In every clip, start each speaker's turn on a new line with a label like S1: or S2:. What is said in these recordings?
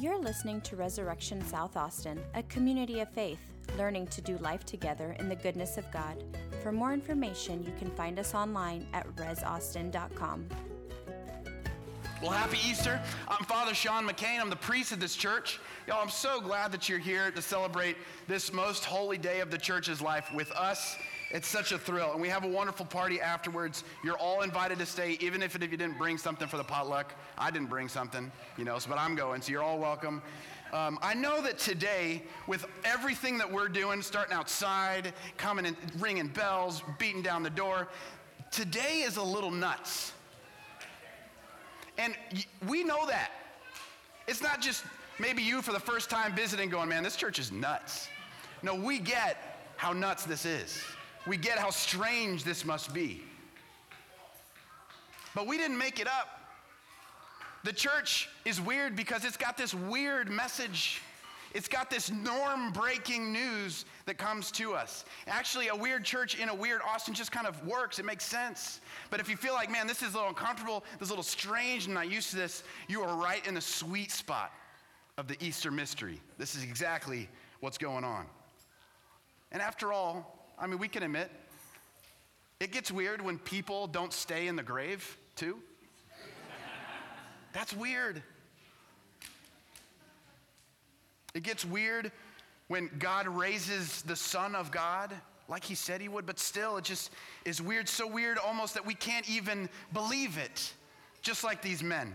S1: You're listening to Resurrection South Austin, a community of faith, learning to do life together in the goodness of God. For more information, you can find us online at resaustin.com.
S2: Well, happy Easter. I'm Father Sean McCain. I'm the priest of this church. Y'all, I'm so glad that you're here to celebrate this most holy day of the church's life with us. It's such a thrill. And we have a wonderful party afterwards. You're all invited to stay, even if, if you didn't bring something for the potluck. I didn't bring something, you know, so, but I'm going, so you're all welcome. Um, I know that today, with everything that we're doing, starting outside, coming and ringing bells, beating down the door, today is a little nuts. And we know that. It's not just maybe you for the first time visiting going, man, this church is nuts. No, we get how nuts this is. We get how strange this must be. But we didn't make it up. The church is weird because it's got this weird message. It's got this norm breaking news that comes to us. Actually, a weird church in a weird Austin just kind of works. It makes sense. But if you feel like, man, this is a little uncomfortable, this is a little strange, and not used to this, you are right in the sweet spot of the Easter mystery. This is exactly what's going on. And after all, I mean, we can admit, it gets weird when people don't stay in the grave, too. That's weird. It gets weird when God raises the Son of God like he said he would, but still, it just is weird, so weird almost that we can't even believe it, just like these men.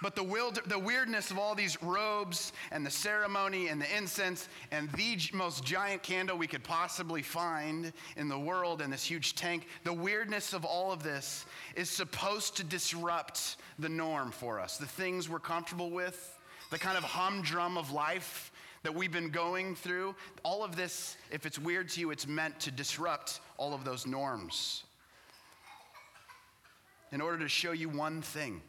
S2: But the, wild, the weirdness of all these robes and the ceremony and the incense and the most giant candle we could possibly find in the world and this huge tank, the weirdness of all of this is supposed to disrupt the norm for us. The things we're comfortable with, the kind of humdrum of life that we've been going through, all of this, if it's weird to you, it's meant to disrupt all of those norms. In order to show you one thing,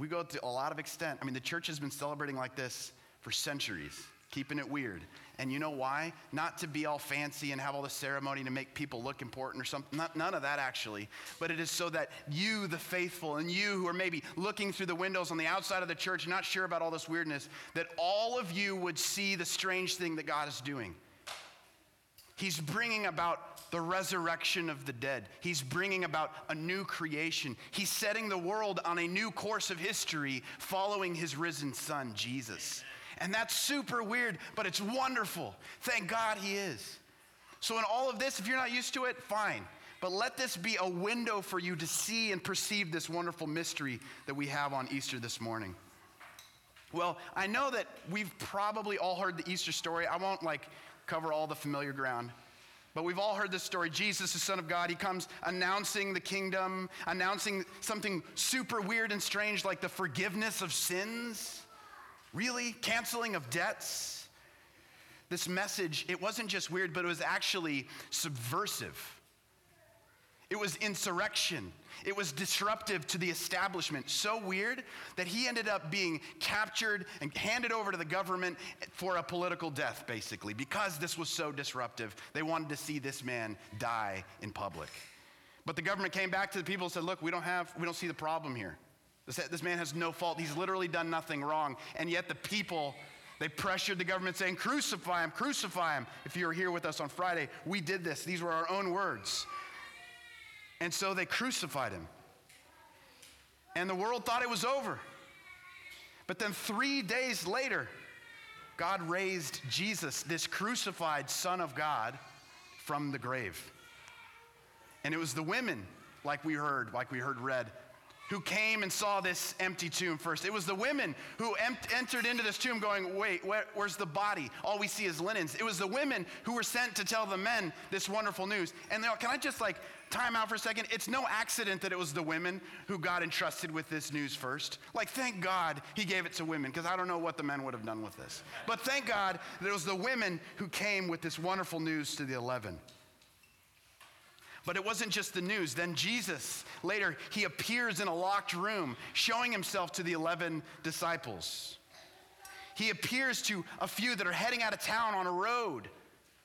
S2: we go to a lot of extent. I mean, the church has been celebrating like this for centuries keeping it weird. And you know why? Not to be all fancy and have all the ceremony to make people look important or something. Not, none of that actually. But it is so that you, the faithful, and you who are maybe looking through the windows on the outside of the church, not sure about all this weirdness, that all of you would see the strange thing that God is doing. He's bringing about the resurrection of the dead. He's bringing about a new creation. He's setting the world on a new course of history following his risen son, Jesus. And that's super weird, but it's wonderful. Thank God he is. So, in all of this, if you're not used to it, fine. But let this be a window for you to see and perceive this wonderful mystery that we have on Easter this morning. Well, I know that we've probably all heard the Easter story. I won't like cover all the familiar ground. But we've all heard this story. Jesus, the Son of God, he comes announcing the kingdom, announcing something super weird and strange like the forgiveness of sins. Really? Canceling of debts? This message, it wasn't just weird, but it was actually subversive. It was insurrection. It was disruptive to the establishment. So weird that he ended up being captured and handed over to the government for a political death, basically, because this was so disruptive. They wanted to see this man die in public. But the government came back to the people and said, Look, we don't have, we don't see the problem here. This, this man has no fault. He's literally done nothing wrong. And yet the people, they pressured the government saying, Crucify him, crucify him. If you were here with us on Friday, we did this. These were our own words. And so they crucified him. And the world thought it was over. But then three days later, God raised Jesus, this crucified Son of God, from the grave. And it was the women, like we heard, like we heard read, who came and saw this empty tomb first. It was the women who entered into this tomb going, Wait, where, where's the body? All we see is linens. It was the women who were sent to tell the men this wonderful news. And can I just like time out for a second? It's no accident that it was the women who got entrusted with this news first. Like, thank God he gave it to women, because I don't know what the men would have done with this. But thank God that it was the women who came with this wonderful news to the 11. But it wasn't just the news. Then Jesus, later, he appears in a locked room, showing himself to the 11 disciples. He appears to a few that are heading out of town on a road.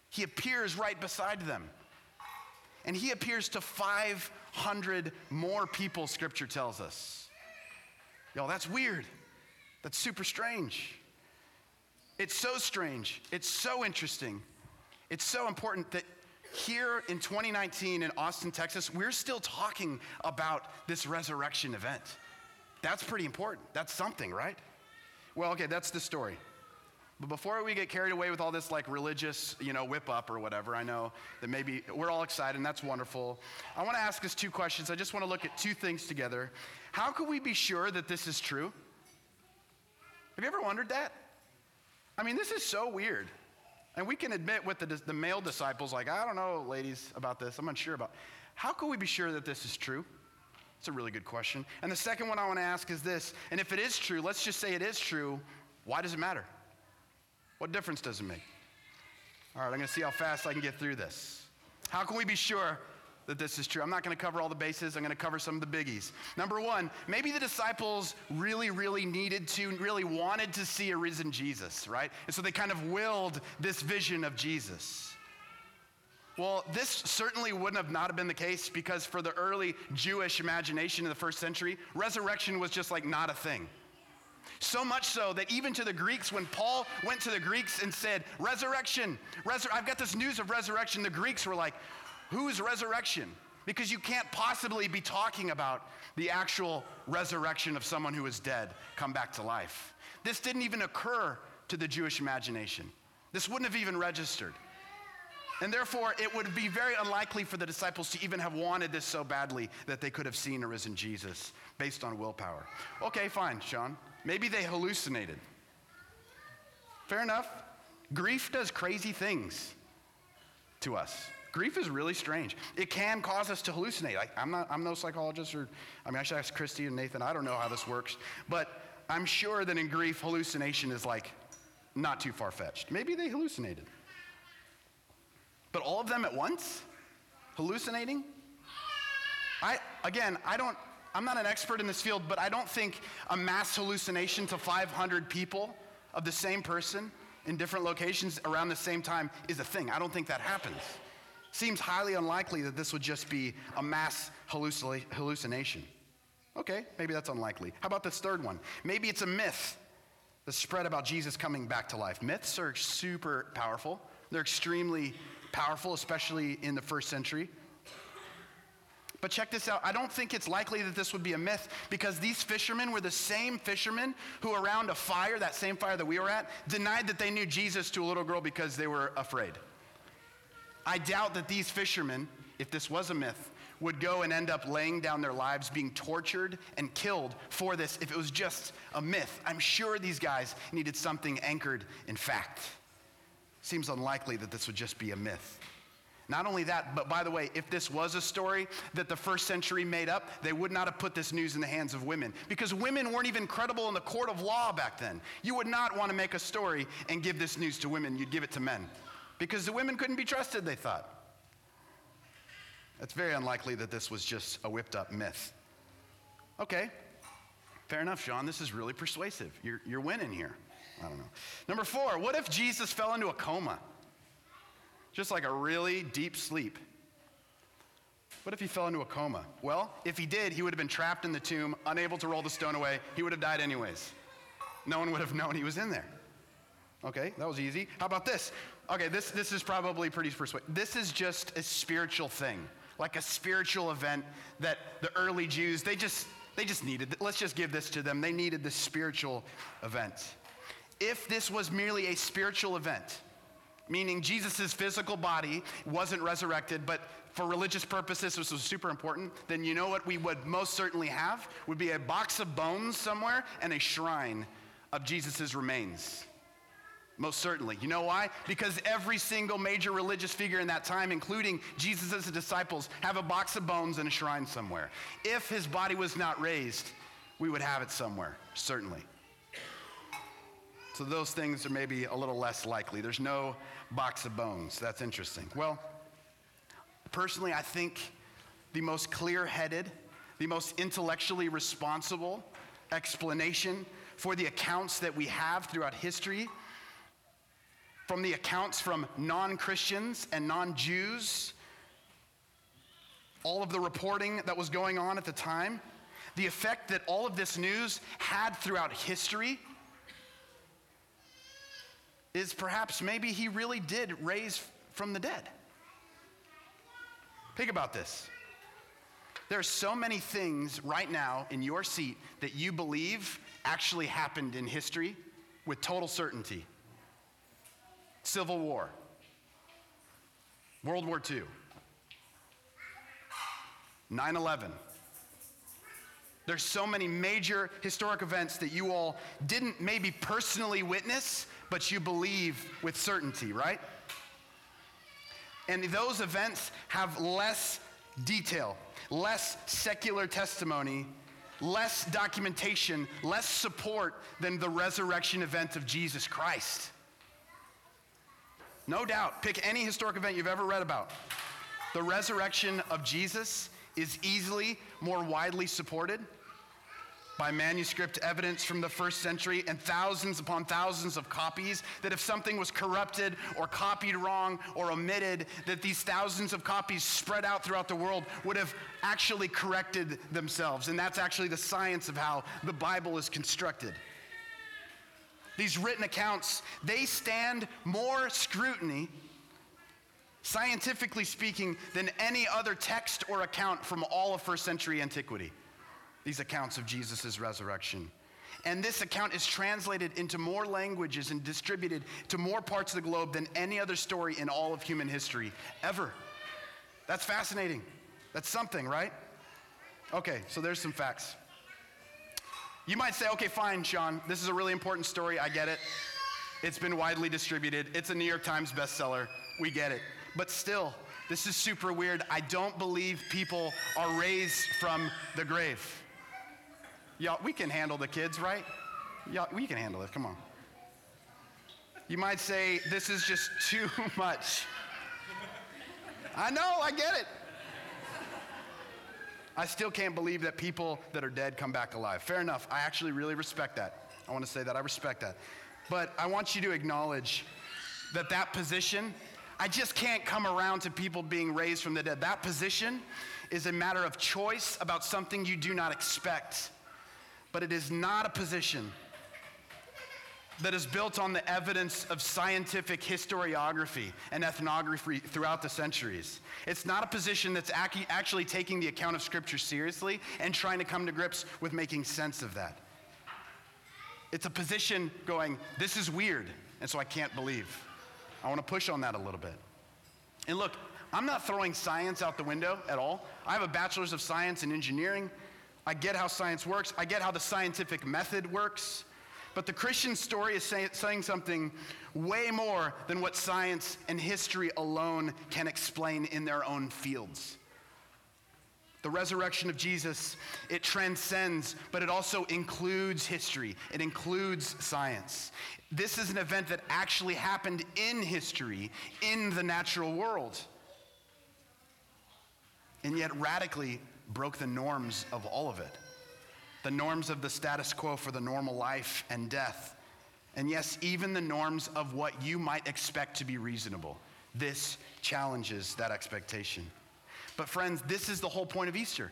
S2: He appears right beside them. And he appears to 500 more people, scripture tells us. Y'all, that's weird. That's super strange. It's so strange. It's so interesting. It's so important that here in 2019 in Austin, Texas, we're still talking about this resurrection event. That's pretty important. That's something, right? Well, okay, that's the story. But before we get carried away with all this like religious, you know, whip up or whatever, I know that maybe we're all excited and that's wonderful. I want to ask us two questions. I just want to look at two things together. How can we be sure that this is true? Have you ever wondered that? I mean, this is so weird. And we can admit with the, the male disciples, like, I don't know, ladies, about this. I'm unsure about. How can we be sure that this is true? It's a really good question. And the second one I want to ask is this. And if it is true, let's just say it is true, why does it matter? What difference does it make? All right, I'm going to see how fast I can get through this. How can we be sure that this is true? I'm not going to cover all the bases. I'm going to cover some of the biggies. Number one, maybe the disciples really, really needed to, really wanted to see a risen Jesus, right? And so they kind of willed this vision of Jesus. Well, this certainly wouldn't have not have been the case because for the early Jewish imagination in the first century, resurrection was just like not a thing. So much so that even to the Greeks, when Paul went to the Greeks and said, Resurrection, resur- I've got this news of resurrection, the Greeks were like, Who's resurrection? Because you can't possibly be talking about the actual resurrection of someone who is dead come back to life. This didn't even occur to the Jewish imagination. This wouldn't have even registered. And therefore, it would be very unlikely for the disciples to even have wanted this so badly that they could have seen a risen Jesus based on willpower. Okay, fine, Sean. Maybe they hallucinated. Fair enough. Grief does crazy things to us. Grief is really strange. It can cause us to hallucinate. I, am not, I'm no psychologist, or I mean, I should ask Christy and Nathan. I don't know how this works, but I'm sure that in grief, hallucination is like not too far fetched. Maybe they hallucinated. But all of them at once? Hallucinating? I, again, I don't, I'm not an expert in this field, but I don't think a mass hallucination to 500 people of the same person in different locations around the same time is a thing. I don't think that happens. Seems highly unlikely that this would just be a mass hallucination. Okay, maybe that's unlikely. How about this third one? Maybe it's a myth the spread about Jesus coming back to life. Myths are super powerful. They're extremely powerful, especially in the first century. But check this out. I don't think it's likely that this would be a myth because these fishermen were the same fishermen who, around a fire, that same fire that we were at, denied that they knew Jesus to a little girl because they were afraid. I doubt that these fishermen, if this was a myth, would go and end up laying down their lives being tortured and killed for this if it was just a myth. I'm sure these guys needed something anchored in fact. Seems unlikely that this would just be a myth. Not only that, but by the way, if this was a story that the first century made up, they would not have put this news in the hands of women because women weren't even credible in the court of law back then. You would not want to make a story and give this news to women, you'd give it to men because the women couldn't be trusted, they thought. It's very unlikely that this was just a whipped up myth. Okay, fair enough, Sean. This is really persuasive. You're, you're winning here. I don't know. Number four, what if Jesus fell into a coma? Just like a really deep sleep. What if he fell into a coma? Well, if he did, he would have been trapped in the tomb, unable to roll the stone away. He would have died anyways. No one would have known he was in there. Okay, that was easy. How about this? Okay, this, this is probably pretty persuasive. This is just a spiritual thing, like a spiritual event that the early Jews, they just, they just needed. Let's just give this to them. They needed this spiritual event. If this was merely a spiritual event, meaning Jesus' physical body wasn't resurrected, but for religious purposes this was super important, then you know what we would most certainly have? Would be a box of bones somewhere and a shrine of Jesus' remains. Most certainly. You know why? Because every single major religious figure in that time, including Jesus' disciples, have a box of bones in a shrine somewhere. If his body was not raised, we would have it somewhere, certainly. So those things are maybe a little less likely. There's no box of bones. That's interesting. Well, personally, I think the most clear headed, the most intellectually responsible explanation for the accounts that we have throughout history from the accounts from non Christians and non Jews, all of the reporting that was going on at the time, the effect that all of this news had throughout history is perhaps maybe he really did raise from the dead. Think about this. There are so many things right now in your seat that you believe actually happened in history with total certainty Civil War, World War II, 9 11. There's so many major historic events that you all didn't maybe personally witness, but you believe with certainty, right? And those events have less detail, less secular testimony, less documentation, less support than the resurrection event of Jesus Christ. No doubt, pick any historic event you've ever read about. The resurrection of Jesus is easily more widely supported by manuscript evidence from the first century and thousands upon thousands of copies that if something was corrupted or copied wrong or omitted that these thousands of copies spread out throughout the world would have actually corrected themselves. And that's actually the science of how the bible is constructed these written accounts they stand more scrutiny scientifically speaking than any other text or account from all of first century antiquity these accounts of Jesus' resurrection. And this account is translated into more languages and distributed to more parts of the globe than any other story in all of human history ever. That's fascinating. That's something, right? Okay, so there's some facts. You might say, okay, fine, Sean, this is a really important story. I get it. It's been widely distributed. It's a New York Times bestseller. We get it. But still, this is super weird. I don't believe people are raised from the grave. Y'all, we can handle the kids, right? Y'all, we can handle it. Come on. You might say, this is just too much. I know, I get it. I still can't believe that people that are dead come back alive. Fair enough. I actually really respect that. I want to say that. I respect that. But I want you to acknowledge that that position, I just can't come around to people being raised from the dead. That position is a matter of choice about something you do not expect but it is not a position that is built on the evidence of scientific historiography and ethnography throughout the centuries. It's not a position that's actually taking the account of Scripture seriously and trying to come to grips with making sense of that. It's a position going, this is weird, and so I can't believe. I want to push on that a little bit. And look, I'm not throwing science out the window at all. I have a bachelor's of science in engineering. I get how science works, I get how the scientific method works. But the Christian story is say, saying something way more than what science and history alone can explain in their own fields. The resurrection of Jesus, it transcends, but it also includes history. It includes science. This is an event that actually happened in history, in the natural world. And yet, radically broke the norms of all of it the norms of the status quo for the normal life and death. And yes, even the norms of what you might expect to be reasonable. This challenges that expectation. But, friends, this is the whole point of Easter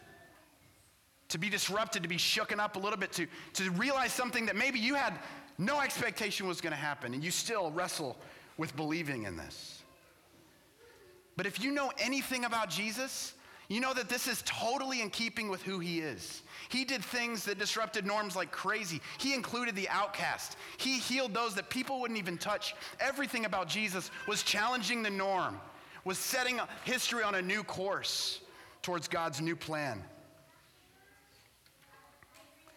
S2: to be disrupted, to be shooken up a little bit, to, to realize something that maybe you had no expectation was going to happen, and you still wrestle with believing in this. But if you know anything about Jesus, you know that this is totally in keeping with who he is. He did things that disrupted norms like crazy. He included the outcast. He healed those that people wouldn't even touch. Everything about Jesus was challenging the norm, was setting history on a new course towards God's new plan.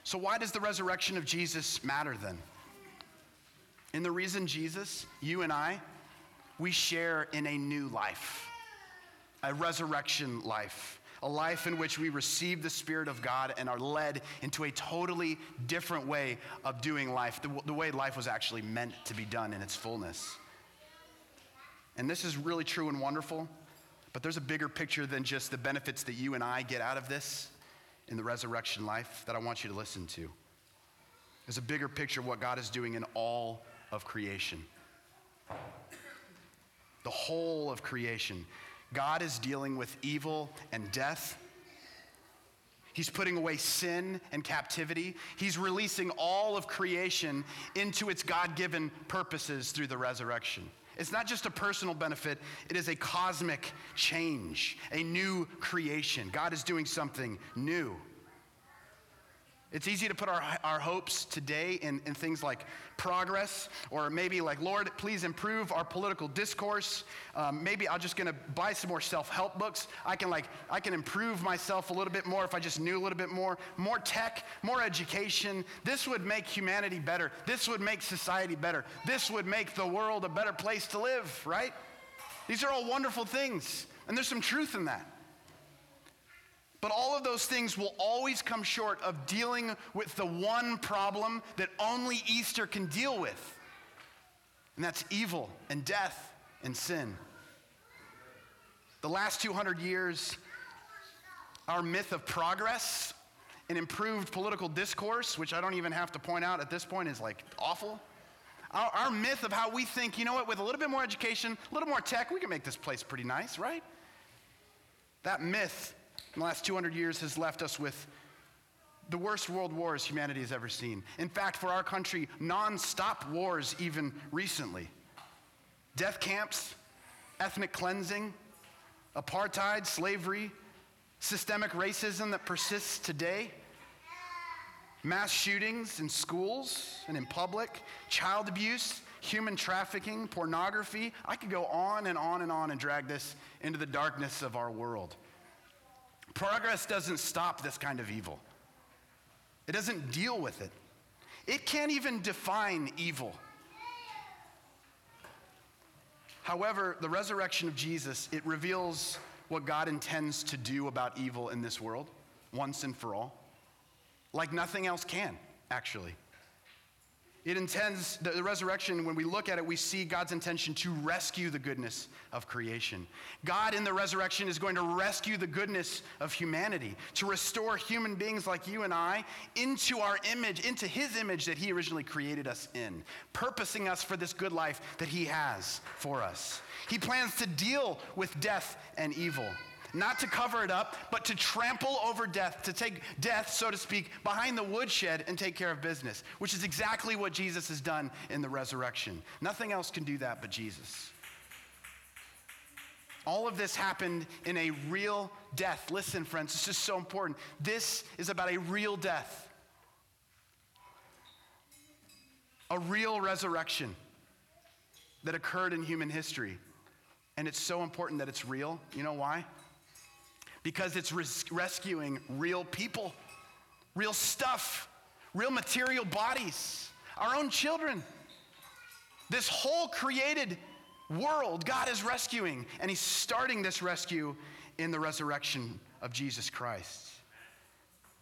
S2: So, why does the resurrection of Jesus matter then? And the reason Jesus, you and I, we share in a new life a resurrection life, a life in which we receive the Spirit of God and are led into a totally different way of doing life, the, the way life was actually meant to be done in its fullness. And this is really true and wonderful, but there's a bigger picture than just the benefits that you and I get out of this in the resurrection life that I want you to listen to. There's a bigger picture of what God is doing in all of creation. The whole of creation. God is dealing with evil and death. He's putting away sin and captivity. He's releasing all of creation into its God given purposes through the resurrection. It's not just a personal benefit, it is a cosmic change, a new creation. God is doing something new. It's easy to put our, our hopes today in, in things like progress, or maybe like, Lord, please improve our political discourse. Um, maybe I'm just gonna buy some more self-help books. I can like, I can improve myself a little bit more if I just knew a little bit more. More tech, more education. This would make humanity better. This would make society better. This would make the world a better place to live, right? These are all wonderful things, and there's some truth in that. But all of those things will always come short of dealing with the one problem that only Easter can deal with. And that's evil and death and sin. The last 200 years, our myth of progress and improved political discourse, which I don't even have to point out at this point is like awful. Our, our, myth of how we think, you know what, with a little bit more education, a little more tech, we can make this place pretty nice, right? That myth in the last 200 years has left us with the worst world wars humanity has ever seen. In fact, for our country, non-stop wars even recently. Death camps, ethnic cleansing, apartheid, slavery, systemic racism that persists today, mass shootings in schools and in public, child abuse, human trafficking, pornography. I could go on and on and on and drag this into the darkness of our world. Progress doesn't stop this kind of evil, it doesn't deal with it. It can't even define evil. However, the resurrection of Jesus, it reveals what God intends to do about evil in this world once and for all, like nothing else can, actually. It intends, the, the, resurrection, when we look at it, we see God's intention to rescue the goodness of creation. God in the resurrection is going to rescue the goodness of humanity, to restore human beings like you and I into our image, into His image that He originally created us in, purposing us for this good life that He has for us. He plans to deal with death and evil not to cover it up, but to trample over death, to take death, so to speak, behind the woodshed and take care of business, which is exactly what Jesus has done in the resurrection. Nothing else can do that but Jesus. All of this happened in a real death. Listen, friends, this is so important. This is about a real death, a real resurrection that occurred in human history. And it's so important that it's real. You know why? Because it's res- rescuing real people, real stuff, real material bodies, our own children. This whole created world God is rescuing, and He's starting this rescue in the resurrection of Jesus Christ.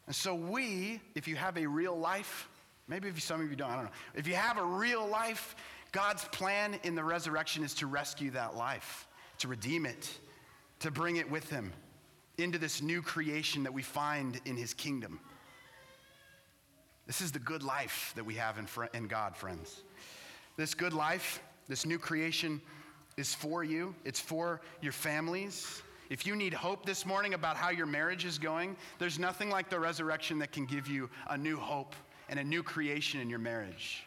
S2: And so, we, if you have a real life, maybe if some of you don't, I don't know. If you have a real life, God's plan in the resurrection is to rescue that life, to redeem it, to bring it with Him into this new creation that we find in his kingdom. This is the good life that we have in, fr- in God, friends. This good life, this new creation, is for you, it's for your families. If you need hope this morning about how your marriage is going, there's nothing like the resurrection that can give you a new hope and a new creation in your marriage.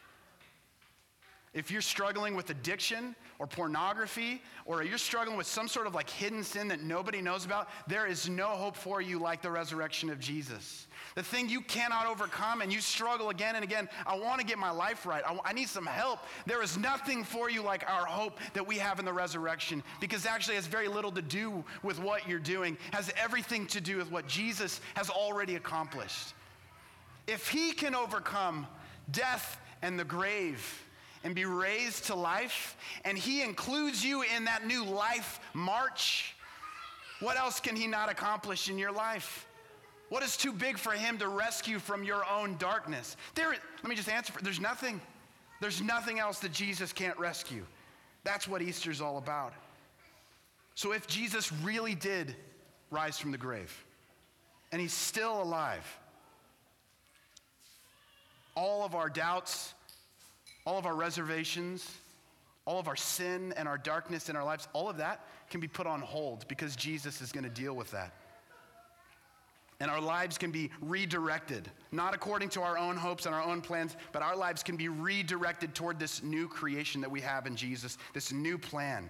S2: If you're struggling with addiction or pornography, or you're struggling with some sort of like hidden sin that nobody knows about, there is no hope for you like the resurrection of Jesus. The thing you cannot overcome and you struggle again and again, I want to get my life right. I, I need some help. There is nothing for you like our hope that we have in the resurrection because actually has very little to do with what you're doing, has everything to do with what Jesus has already accomplished. If he can overcome death and the grave, and be raised to life, and He includes you in that new life march, what else can He not accomplish in your life? What is too big for Him to rescue from your own darkness? There, let me just answer for, there's nothing. There's nothing else that Jesus can't rescue. That's what Easter's all about. So if Jesus really did rise from the grave, and He's still alive, all of our doubts, all of our reservations, all of our sin and our darkness in our lives, all of that can be put on hold because Jesus is going to deal with that. and our lives can be redirected, not according to our own hopes and our own plans, but our lives can be redirected toward this new creation that we have in Jesus, this new plan.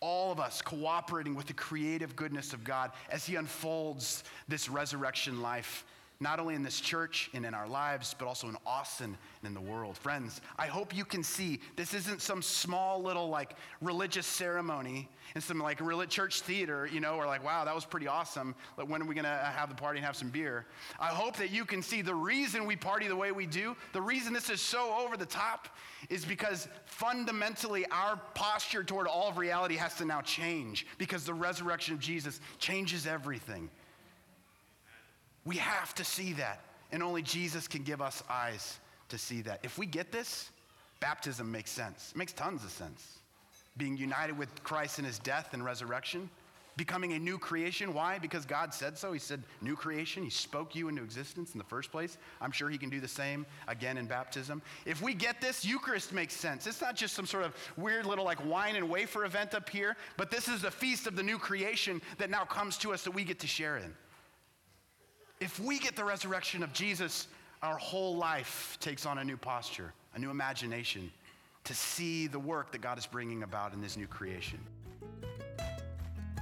S2: All of us cooperating with the creative goodness of God as He unfolds this resurrection life not only in this church and in our lives, but also in Austin and in the world. Friends, I hope you can see this isn't some small little like religious ceremony in some like real church theater, you know, or like, wow, that was pretty awesome. Like, when are we going to have the party and have some beer? I hope that you can see the reason we party the way we do, the reason this is so over the top is because fundamentally our posture toward all of reality has to now change because the resurrection of Jesus changes everything. We have to see that. And only Jesus can give us eyes to see that. If we get this, baptism makes sense. It makes tons of sense. Being united with Christ in his death and resurrection, becoming a new creation. Why? Because God said so. He said, new creation. He spoke you into existence in the first place. I'm sure he can do the same again in baptism. If we get this, Eucharist makes sense. It's not just some sort of weird little like wine and wafer event up here, but this is the feast of the new creation that now comes to us that we get to share in. If we get the resurrection of Jesus, our whole life takes on a new posture, a new imagination to see the work that God is bringing about in this new creation.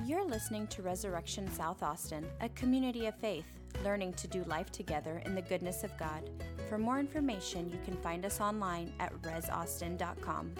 S1: You're listening to Resurrection South Austin, a community of faith, learning to do life together in the goodness of God. For more information, you can find us online at resaustin.com.